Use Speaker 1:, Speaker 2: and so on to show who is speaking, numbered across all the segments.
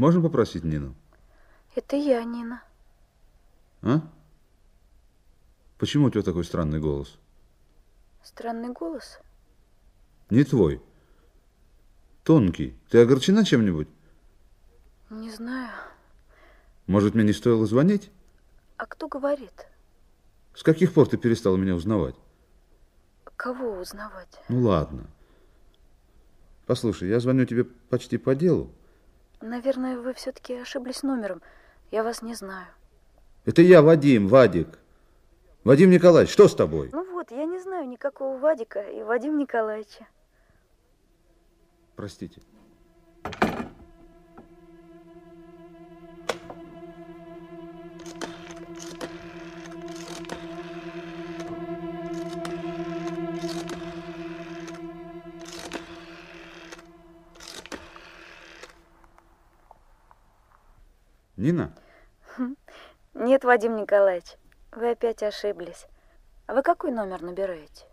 Speaker 1: Можно попросить Нину?
Speaker 2: Это я, Нина.
Speaker 1: А? Почему у тебя такой странный голос?
Speaker 2: Странный голос?
Speaker 1: Не твой. Тонкий. Ты огорчена чем-нибудь?
Speaker 2: Не знаю.
Speaker 1: Может, мне не стоило звонить?
Speaker 2: А кто говорит?
Speaker 1: С каких пор ты перестала меня узнавать?
Speaker 2: Кого узнавать?
Speaker 1: Ну ладно. Послушай, я звоню тебе почти по делу.
Speaker 2: Наверное, вы все-таки ошиблись номером. Я вас не знаю.
Speaker 1: Это я, Вадим, Вадик. Вадим Николаевич, что с тобой?
Speaker 2: Ну вот, я не знаю никакого Вадика и Вадим Николаевича.
Speaker 1: Простите. Нина?
Speaker 2: Нет, Вадим Николаевич, вы опять ошиблись. А вы какой номер набираете?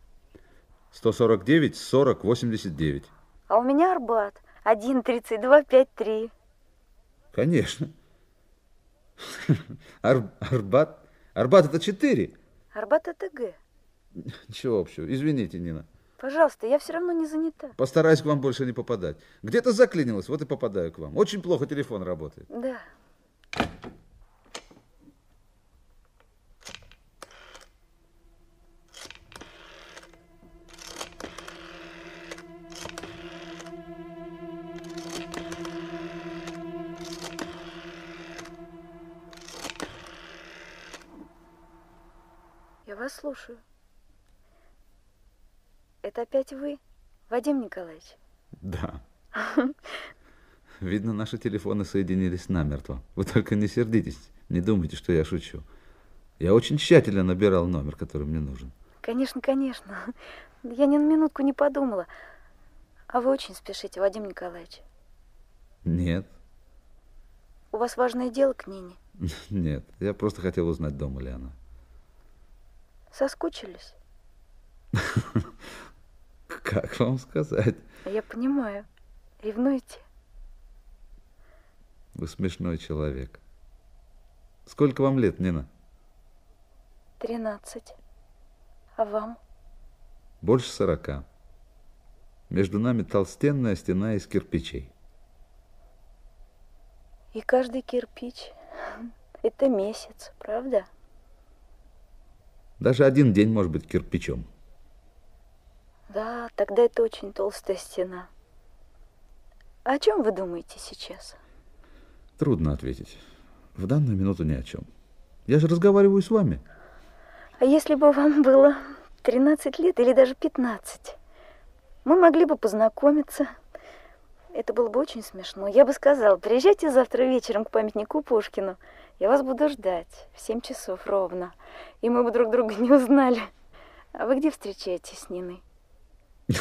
Speaker 1: 149 40 89.
Speaker 2: А у меня Арбат. 1 32 53.
Speaker 1: Конечно. Ар Арбат? Арбат это 4.
Speaker 2: Арбат это Г.
Speaker 1: Ничего общего. Извините, Нина.
Speaker 2: Пожалуйста, я все равно не занята.
Speaker 1: Постараюсь к вам больше не попадать. Где-то заклинилось, вот и попадаю к вам. Очень плохо телефон работает.
Speaker 2: Да. Я вас слушаю. Это опять вы, Вадим Николаевич?
Speaker 1: Да. Видно, наши телефоны соединились намертво. Вы только не сердитесь, не думайте, что я шучу. Я очень тщательно набирал номер, который мне нужен.
Speaker 2: Конечно, конечно. Я ни на минутку не подумала. А вы очень спешите, Вадим Николаевич.
Speaker 1: Нет.
Speaker 2: У вас важное дело к Нине?
Speaker 1: Нет, я просто хотел узнать, дома ли она.
Speaker 2: Соскучились?
Speaker 1: Как вам сказать?
Speaker 2: Я понимаю. Ревнуете?
Speaker 1: Вы смешной человек. Сколько вам лет, Нина?
Speaker 2: Тринадцать. А вам?
Speaker 1: Больше сорока. Между нами толстенная стена из кирпичей.
Speaker 2: И каждый кирпич – это месяц, правда?
Speaker 1: Даже один день может быть кирпичом.
Speaker 2: Да, тогда это очень толстая стена. О чем вы думаете сейчас?
Speaker 1: Трудно ответить. В данную минуту ни о чем. Я же разговариваю с вами.
Speaker 2: А если бы вам было 13 лет или даже 15, мы могли бы познакомиться. Это было бы очень смешно. Я бы сказала, приезжайте завтра вечером к памятнику Пушкину. Я вас буду ждать в 7 часов ровно. И мы бы друг друга не узнали. А вы где встречаетесь с Ниной?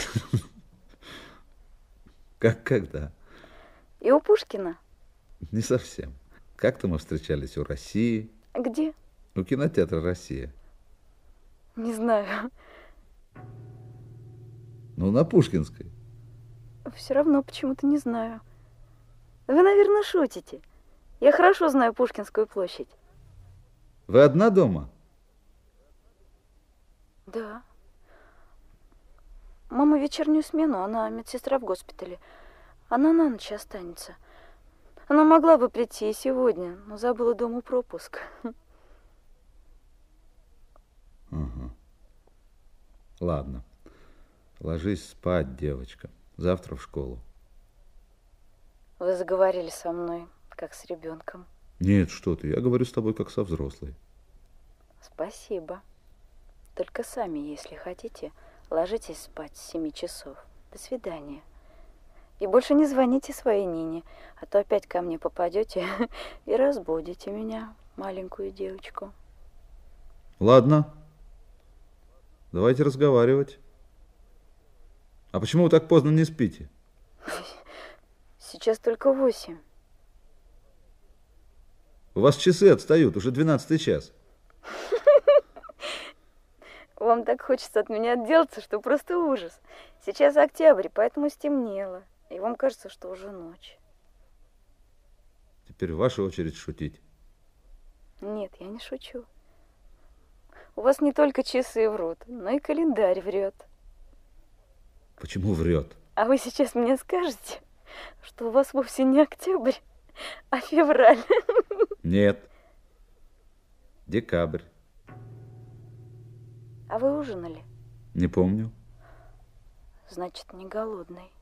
Speaker 1: Как когда?
Speaker 2: И у Пушкина?
Speaker 1: Не совсем. Как-то мы встречались у России.
Speaker 2: Где?
Speaker 1: У кинотеатра «Россия».
Speaker 2: Не знаю.
Speaker 1: Ну, на Пушкинской.
Speaker 2: Все равно почему-то не знаю. Вы, наверное, шутите. Я хорошо знаю Пушкинскую площадь.
Speaker 1: Вы одна дома?
Speaker 2: Да. Мама вечернюю смену, она медсестра в госпитале. Она на ночь останется. Она могла бы прийти и сегодня, но забыла дома пропуск.
Speaker 1: Ага. Ладно. Ложись спать, девочка. Завтра в школу.
Speaker 2: Вы заговорили со мной, как с ребенком.
Speaker 1: Нет, что ты, я говорю с тобой, как со взрослой.
Speaker 2: Спасибо. Только сами, если хотите, ложитесь спать с семи часов. До свидания. И больше не звоните своей Нине, а то опять ко мне попадете и разбудите меня, маленькую девочку.
Speaker 1: Ладно. Давайте разговаривать. А почему вы так поздно не спите?
Speaker 2: Сейчас только восемь.
Speaker 1: У вас часы отстают, уже двенадцатый час.
Speaker 2: Вам так хочется от меня отделаться, что просто ужас. Сейчас октябрь, поэтому стемнело. И вам кажется, что уже ночь.
Speaker 1: Теперь ваша очередь шутить.
Speaker 2: Нет, я не шучу. У вас не только часы врут, но и календарь врет.
Speaker 1: Почему врет?
Speaker 2: А вы сейчас мне скажете, что у вас вовсе не октябрь, а февраль?
Speaker 1: Нет. Декабрь.
Speaker 2: А вы ужинали?
Speaker 1: Не помню.
Speaker 2: Значит, не голодный.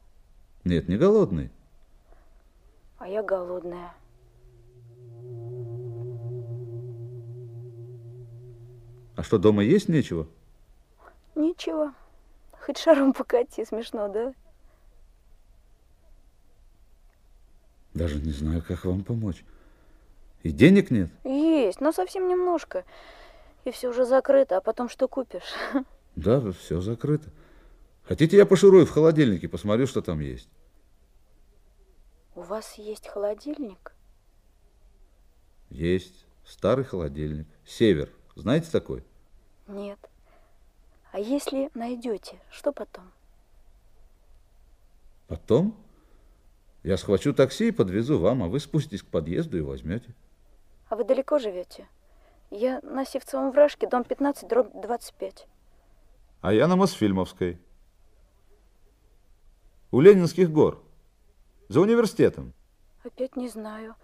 Speaker 1: Нет, не голодный.
Speaker 2: А я голодная.
Speaker 1: А что, дома есть нечего?
Speaker 2: Ничего. Хоть шаром покати, смешно, да?
Speaker 1: Даже не знаю, как вам помочь. И денег нет?
Speaker 2: Есть, но совсем немножко. И все уже закрыто, а потом что купишь?
Speaker 1: Да, все закрыто. Хотите, я пошурую в холодильнике, посмотрю, что там есть.
Speaker 2: У вас есть холодильник?
Speaker 1: Есть. Старый холодильник. Север. Знаете такой?
Speaker 2: Нет. А если найдете, что потом?
Speaker 1: Потом? Я схвачу такси и подвезу вам, а вы спуститесь к подъезду и возьмете.
Speaker 2: А вы далеко живете? Я на Севцевом вражке, дом 15, дробь 25.
Speaker 1: А я на Мосфильмовской. У Ленинских гор. За университетом.
Speaker 2: Опять не знаю.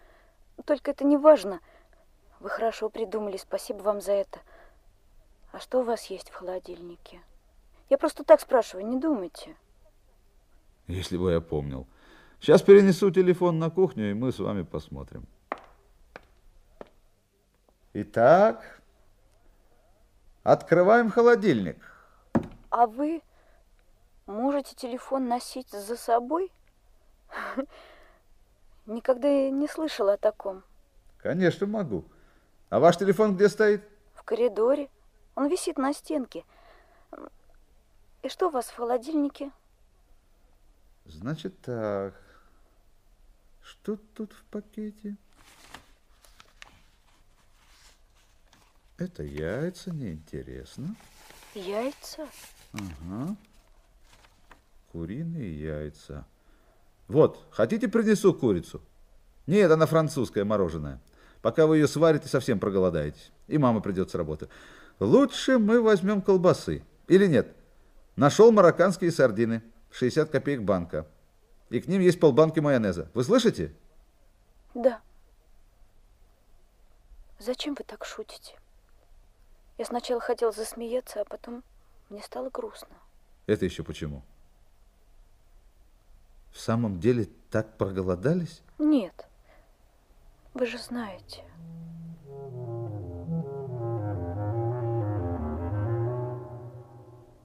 Speaker 2: Только это не важно. Вы хорошо придумали, спасибо вам за это. А что у вас есть в холодильнике? Я просто так спрашиваю, не думайте.
Speaker 1: Если бы я помнил. Сейчас перенесу телефон на кухню, и мы с вами посмотрим. Итак, открываем холодильник.
Speaker 2: А вы можете телефон носить за собой? Никогда я не слышала о таком.
Speaker 1: Конечно, могу. А ваш телефон где стоит?
Speaker 2: В коридоре. Он висит на стенке. И что у вас в холодильнике?
Speaker 1: Значит так. Что тут в пакете? Это яйца, неинтересно.
Speaker 2: Яйца?
Speaker 1: Ага. Куриные яйца. Вот, хотите, принесу курицу? Нет, она французская, мороженое. Пока вы ее сварите, совсем проголодаетесь. И мама придет с работы. Лучше мы возьмем колбасы. Или нет? Нашел марокканские сардины. 60 копеек банка. И к ним есть полбанки майонеза. Вы слышите?
Speaker 2: Да. Зачем вы так шутите? Я сначала хотела засмеяться, а потом мне стало грустно.
Speaker 1: Это еще почему? В самом деле так проголодались?
Speaker 2: Нет. Вы же знаете.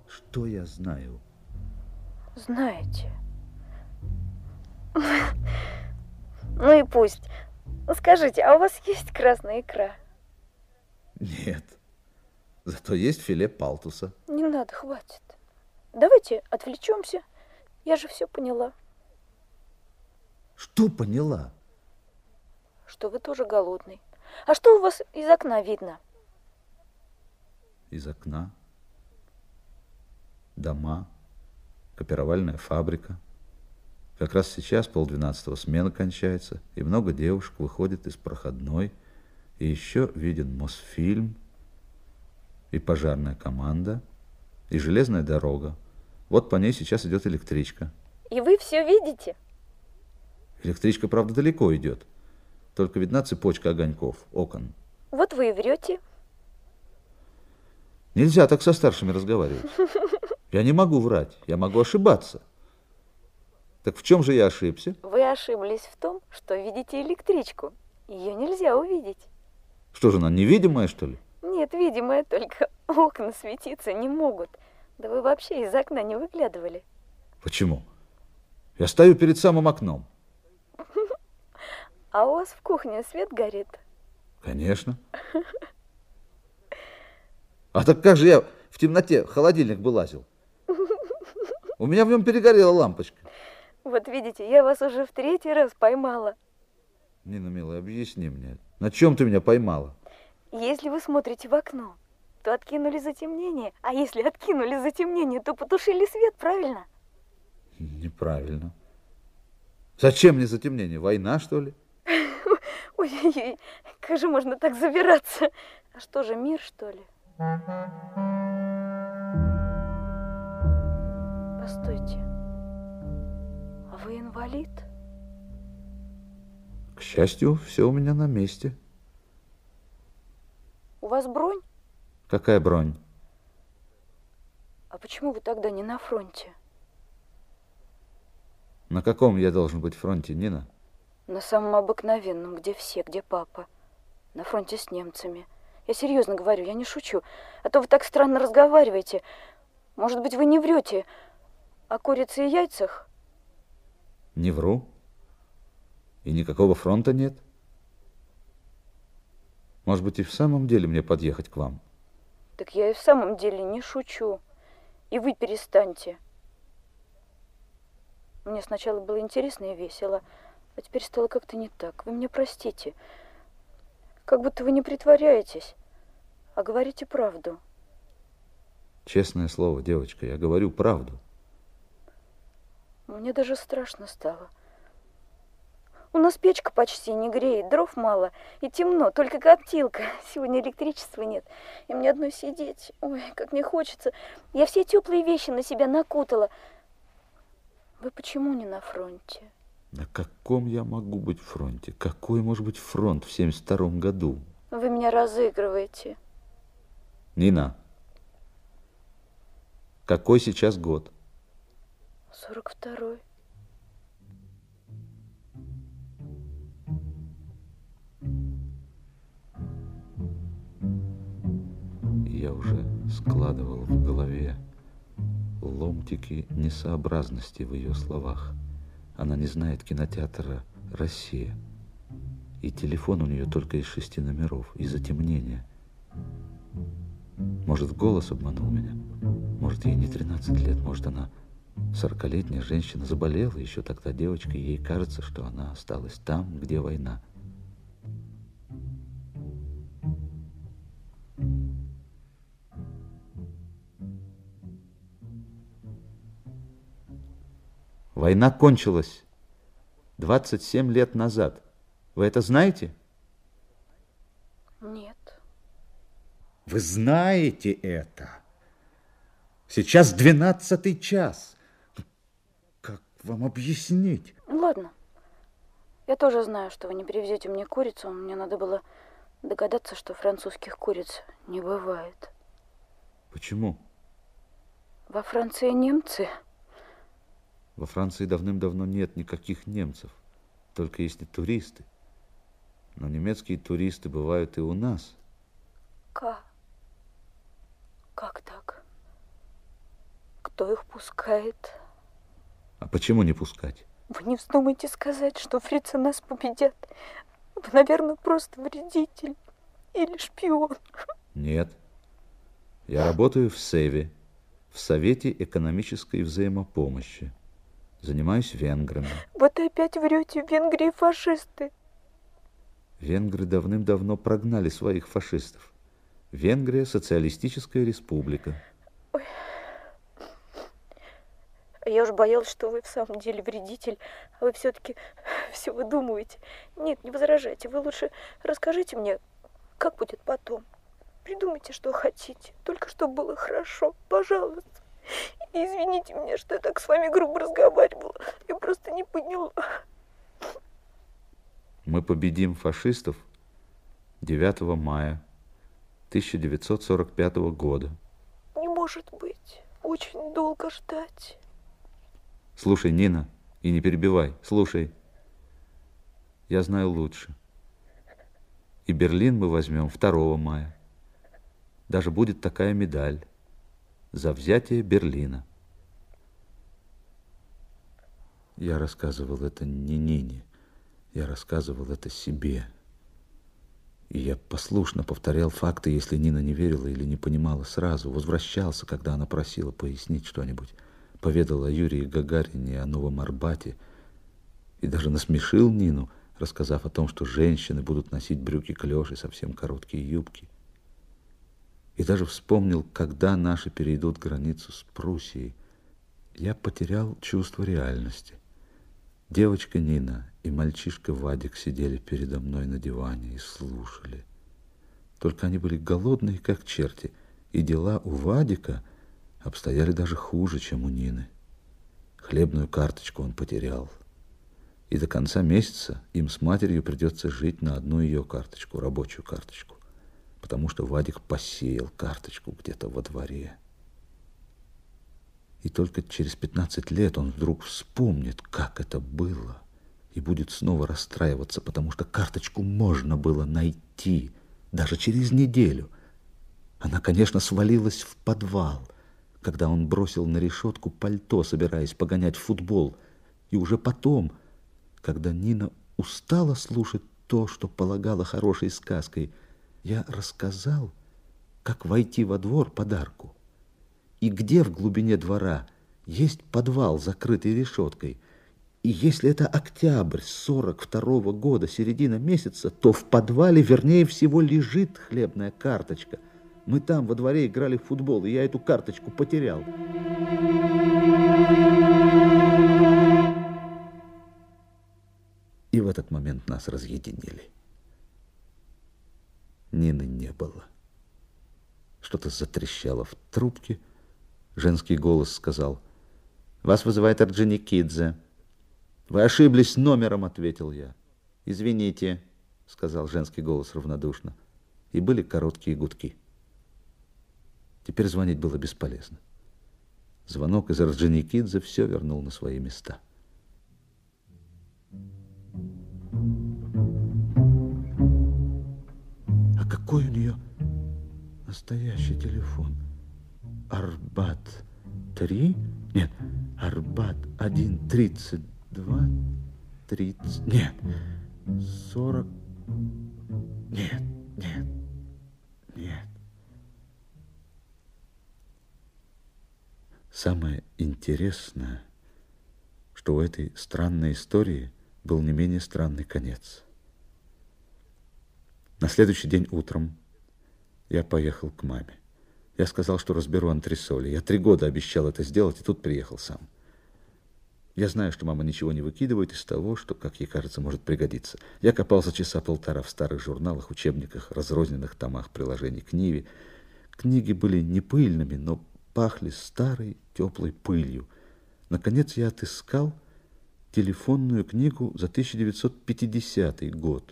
Speaker 1: Что я знаю?
Speaker 2: Знаете. Ну и пусть. Скажите, а у вас есть красная икра?
Speaker 1: Нет. Зато есть филе палтуса.
Speaker 2: Не надо, хватит. Давайте отвлечемся. Я же все поняла.
Speaker 1: Что поняла?
Speaker 2: Что вы тоже голодный. А что у вас из окна видно?
Speaker 1: Из окна? Дома, копировальная фабрика. Как раз сейчас полдвенадцатого смена кончается, и много девушек выходит из проходной, и еще виден Мосфильм, и пожарная команда, и железная дорога. Вот по ней сейчас идет электричка.
Speaker 2: И вы все видите?
Speaker 1: Электричка, правда, далеко идет. Только видна цепочка огоньков, окон.
Speaker 2: Вот вы и врете.
Speaker 1: Нельзя так со старшими разговаривать. Я не могу врать, я могу ошибаться. Так в чем же я ошибся?
Speaker 2: Вы ошиблись в том, что видите электричку. Ее нельзя увидеть.
Speaker 1: Что же, она невидимая, что ли?
Speaker 2: Нет, видимая, только окна светиться не могут. Да вы вообще из окна не выглядывали.
Speaker 1: Почему? Я стою перед самым окном.
Speaker 2: А у вас в кухне свет горит?
Speaker 1: Конечно. А так как же я в темноте холодильник бы лазил? У меня в нем перегорела лампочка.
Speaker 2: Вот видите, я вас уже в третий раз поймала.
Speaker 1: Нина, милая, объясни мне, на чем ты меня поймала?
Speaker 2: Если вы смотрите в окно, то откинули затемнение, а если откинули затемнение, то потушили свет, правильно?
Speaker 1: Неправильно. Зачем мне затемнение? Война, что ли?
Speaker 2: Ой-ой-ой, как же можно так забираться? А что же, мир, что ли? Постойте. А вы инвалид?
Speaker 1: К счастью, все у меня на месте.
Speaker 2: У вас бронь?
Speaker 1: Какая бронь?
Speaker 2: А почему вы тогда не на фронте?
Speaker 1: На каком я должен быть фронте, Нина?
Speaker 2: На самом обыкновенном, где все, где папа. На фронте с немцами. Я серьезно говорю, я не шучу. А то вы так странно разговариваете. Может быть, вы не врете о курице и яйцах?
Speaker 1: Не вру. И никакого фронта нет. Может быть, и в самом деле мне подъехать к вам?
Speaker 2: Так я и в самом деле не шучу. И вы перестаньте. Мне сначала было интересно и весело, а теперь стало как-то не так. Вы меня простите. Как будто вы не притворяетесь, а говорите правду.
Speaker 1: Честное слово, девочка, я говорю правду.
Speaker 2: Мне даже страшно стало. У нас печка почти не греет, дров мало и темно, только коптилка. Сегодня электричества нет, и мне одной сидеть. Ой, как мне хочется. Я все теплые вещи на себя накутала. Вы почему не на фронте?
Speaker 1: На каком я могу быть фронте? Какой может быть фронт в 72 году?
Speaker 2: Вы меня разыгрываете.
Speaker 1: Нина, какой сейчас год?
Speaker 2: 42-й.
Speaker 1: Я уже складывал в голове ломтики несообразности в ее словах. Она не знает кинотеатра «Россия». И телефон у нее только из шести номеров, из затемнения. Может, голос обманул меня? Может, ей не 13 лет, может, она сорокалетняя женщина заболела еще тогда девочка, ей кажется, что она осталась там, где война. Война кончилась 27 лет назад. Вы это знаете?
Speaker 2: Нет.
Speaker 1: Вы знаете это? Сейчас двенадцатый час. Как вам объяснить?
Speaker 2: Ладно. Я тоже знаю, что вы не привезете мне курицу. Мне надо было догадаться, что французских куриц не бывает.
Speaker 1: Почему?
Speaker 2: Во Франции немцы.
Speaker 1: Во Франции давным-давно нет никаких немцев, только если туристы. Но немецкие туристы бывают и у нас.
Speaker 2: Как? Как так? кто их пускает.
Speaker 1: А почему не пускать?
Speaker 2: Вы не вздумайте сказать, что фрицы нас победят. Вы, наверное, просто вредитель или шпион.
Speaker 1: Нет. Я работаю в СЭВе, в Совете экономической взаимопомощи. Занимаюсь венграми.
Speaker 2: Вот и опять врете, Венгрии фашисты.
Speaker 1: Венгры давным-давно прогнали своих фашистов. Венгрия – социалистическая республика.
Speaker 2: Ой. Я уж боялась, что вы в самом деле вредитель, а вы все-таки все выдумываете. Нет, не возражайте, вы лучше расскажите мне, как будет потом. Придумайте, что хотите, только чтобы было хорошо, пожалуйста. И извините меня, что я так с вами грубо разговаривала. Я просто не поняла.
Speaker 1: Мы победим фашистов 9 мая 1945 года.
Speaker 2: Не может быть. Очень долго ждать.
Speaker 1: Слушай, Нина, и не перебивай. Слушай. Я знаю лучше. И Берлин мы возьмем 2 мая. Даже будет такая медаль за взятие Берлина. Я рассказывал это не Нине. Я рассказывал это себе. И я послушно повторял факты, если Нина не верила или не понимала сразу. Возвращался, когда она просила пояснить что-нибудь. Поведал о Юрии Гагарине, о Новом Арбате. И даже насмешил Нину, рассказав о том, что женщины будут носить брюки-клёши, совсем короткие юбки. И даже вспомнил, когда наши перейдут границу с Пруссией. Я потерял чувство реальности. Девочка Нина и мальчишка Вадик сидели передо мной на диване и слушали. Только они были голодные, как черти, и дела у Вадика обстояли даже хуже, чем у Нины. Хлебную карточку он потерял. И до конца месяца им с матерью придется жить на одну ее карточку, рабочую карточку, потому что Вадик посеял карточку где-то во дворе. И только через 15 лет он вдруг вспомнит, как это было, и будет снова расстраиваться, потому что карточку можно было найти даже через неделю. Она, конечно, свалилась в подвал, когда он бросил на решетку пальто, собираясь погонять в футбол. И уже потом, когда Нина устала слушать то, что полагала хорошей сказкой, я рассказал, как войти во двор подарку и где в глубине двора есть подвал, закрытый решеткой. И если это октябрь 42 -го года, середина месяца, то в подвале, вернее всего, лежит хлебная карточка. Мы там во дворе играли в футбол, и я эту карточку потерял. И в этот момент нас разъединили. Нины не было. Что-то затрещало в трубке, Женский голос сказал, «Вас вызывает Орджоникидзе». «Вы ошиблись номером», — ответил я. «Извините», — сказал женский голос равнодушно. И были короткие гудки. Теперь звонить было бесполезно. Звонок из Орджоникидзе все вернул на свои места. Какой у нее настоящий телефон? Арбат 3, нет, Арбат 1, 32, 30, нет, 40, нет, нет, нет. Самое интересное, что у этой странной истории был не менее странный конец. На следующий день утром я поехал к маме. Я сказал, что разберу антресоли. Я три года обещал это сделать, и тут приехал сам. Я знаю, что мама ничего не выкидывает из того, что, как ей кажется, может пригодиться. Я копался часа полтора в старых журналах, учебниках, разрозненных томах приложений к Ниве. Книги были не пыльными, но пахли старой теплой пылью. Наконец я отыскал телефонную книгу за 1950 год.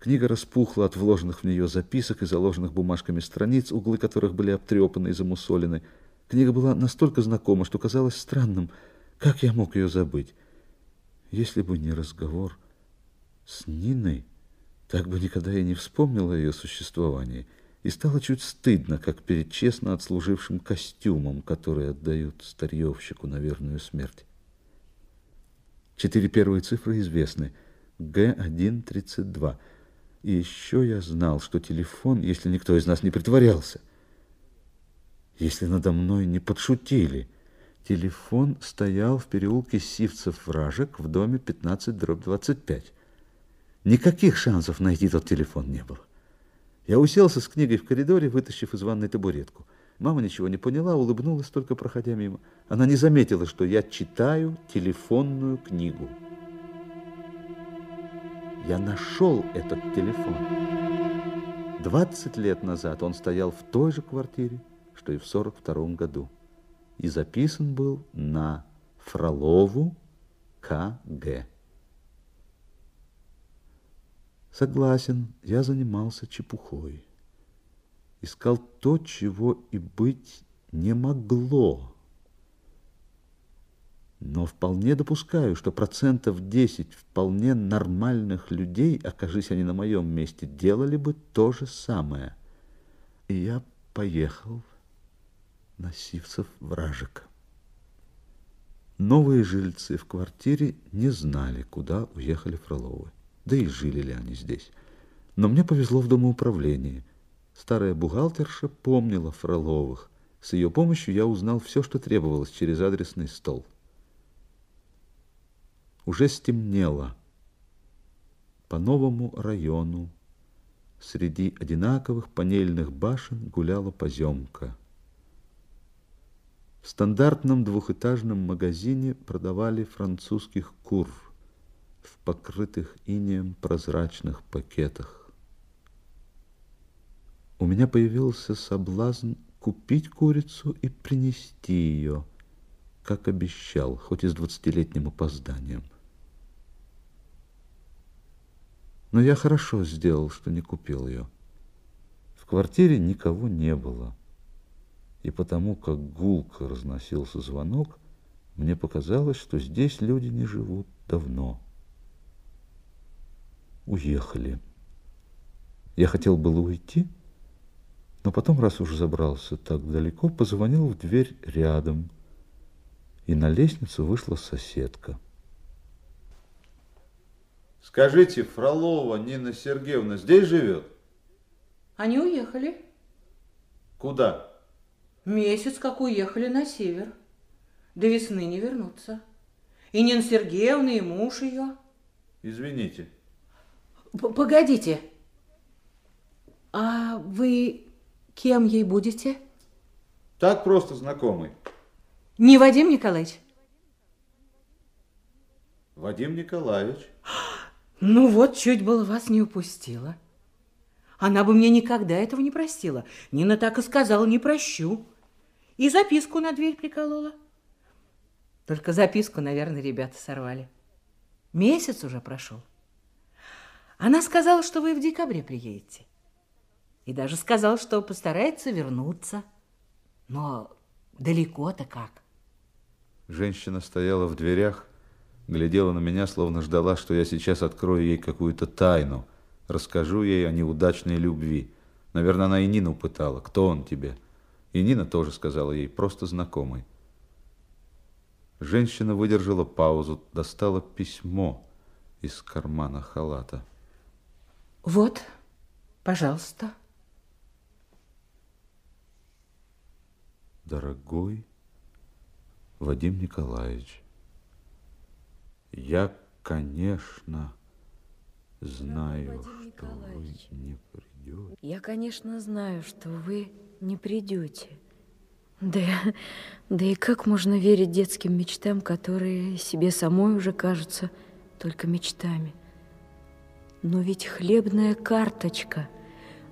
Speaker 1: Книга распухла от вложенных в нее записок и заложенных бумажками страниц, углы которых были обтрепаны и замусолены. Книга была настолько знакома, что казалось странным, как я мог ее забыть. Если бы не разговор с Ниной, так бы никогда и не вспомнил о ее существовании. И стало чуть стыдно, как перед честно отслужившим костюмом, который отдают старьевщику на верную смерть. Четыре первые цифры известны. Г132. И еще я знал, что телефон, если никто из нас не притворялся, если надо мной не подшутили, телефон стоял в переулке Сивцев-Вражек в доме 15-25. Никаких шансов найти тот телефон не было. Я уселся с книгой в коридоре, вытащив из ванной табуретку. Мама ничего не поняла, улыбнулась, только проходя мимо. Она не заметила, что я читаю телефонную книгу. Я нашел этот телефон. 20 лет назад он стоял в той же квартире, что и в 42 году. И записан был на Фролову К.Г. Согласен, я занимался чепухой. Искал то, чего и быть не могло. Но вполне допускаю, что процентов 10 вполне нормальных людей, окажись они на моем месте, делали бы то же самое. И я поехал на Сивцев вражек. Новые жильцы в квартире не знали, куда уехали Фроловы да и жили ли они здесь. Но мне повезло в домоуправлении. Старая бухгалтерша помнила Фроловых. С ее помощью я узнал все, что требовалось через адресный стол. Уже стемнело. По новому району среди одинаковых панельных башен гуляла поземка. В стандартном двухэтажном магазине продавали французских кур – в покрытых инеем прозрачных пакетах. У меня появился соблазн купить курицу и принести ее, как обещал, хоть и с двадцатилетним опозданием. Но я хорошо сделал, что не купил ее. В квартире никого не было. И потому, как гулко разносился звонок, мне показалось, что здесь люди не живут давно уехали. Я хотел было уйти, но потом, раз уж забрался так далеко, позвонил в дверь рядом, и на лестницу вышла соседка. Скажите, Фролова Нина Сергеевна здесь живет?
Speaker 3: Они уехали.
Speaker 1: Куда?
Speaker 3: Месяц как уехали на север. До весны не вернутся. И Нина Сергеевна, и муж ее.
Speaker 1: Извините.
Speaker 3: Погодите. А вы кем ей будете?
Speaker 1: Так просто знакомый.
Speaker 3: Не Вадим Николаевич?
Speaker 1: Вадим Николаевич.
Speaker 3: Ну вот, чуть было вас не упустила. Она бы мне никогда этого не простила. Нина так и сказала, не прощу. И записку на дверь приколола. Только записку, наверное, ребята сорвали. Месяц уже прошел. Она сказала, что вы в декабре приедете. И даже сказала, что постарается вернуться. Но далеко-то как?
Speaker 1: Женщина стояла в дверях, глядела на меня, словно ждала, что я сейчас открою ей какую-то тайну, расскажу ей о неудачной любви. Наверное, она и Нину пытала, кто он тебе. И Нина тоже сказала ей, просто знакомый. Женщина выдержала паузу, достала письмо из кармана халата.
Speaker 3: Вот, пожалуйста.
Speaker 1: Дорогой Вадим Николаевич, я, конечно, знаю,
Speaker 2: Вадим
Speaker 1: что вы не придете.
Speaker 2: Я, конечно, знаю, что вы не придете. Да, да и как можно верить детским мечтам, которые себе самой уже кажутся только мечтами? Но ведь хлебная карточка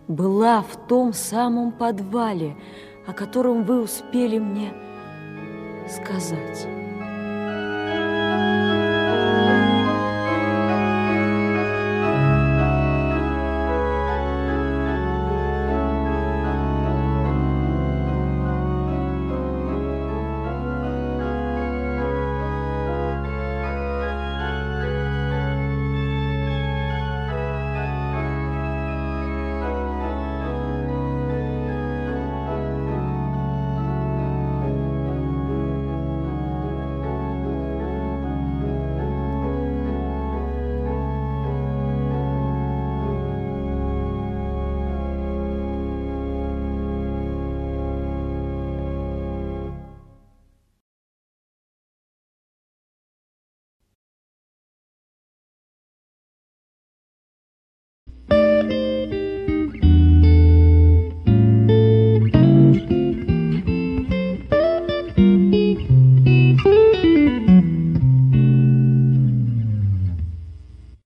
Speaker 2: была в том самом подвале, о котором вы успели мне сказать.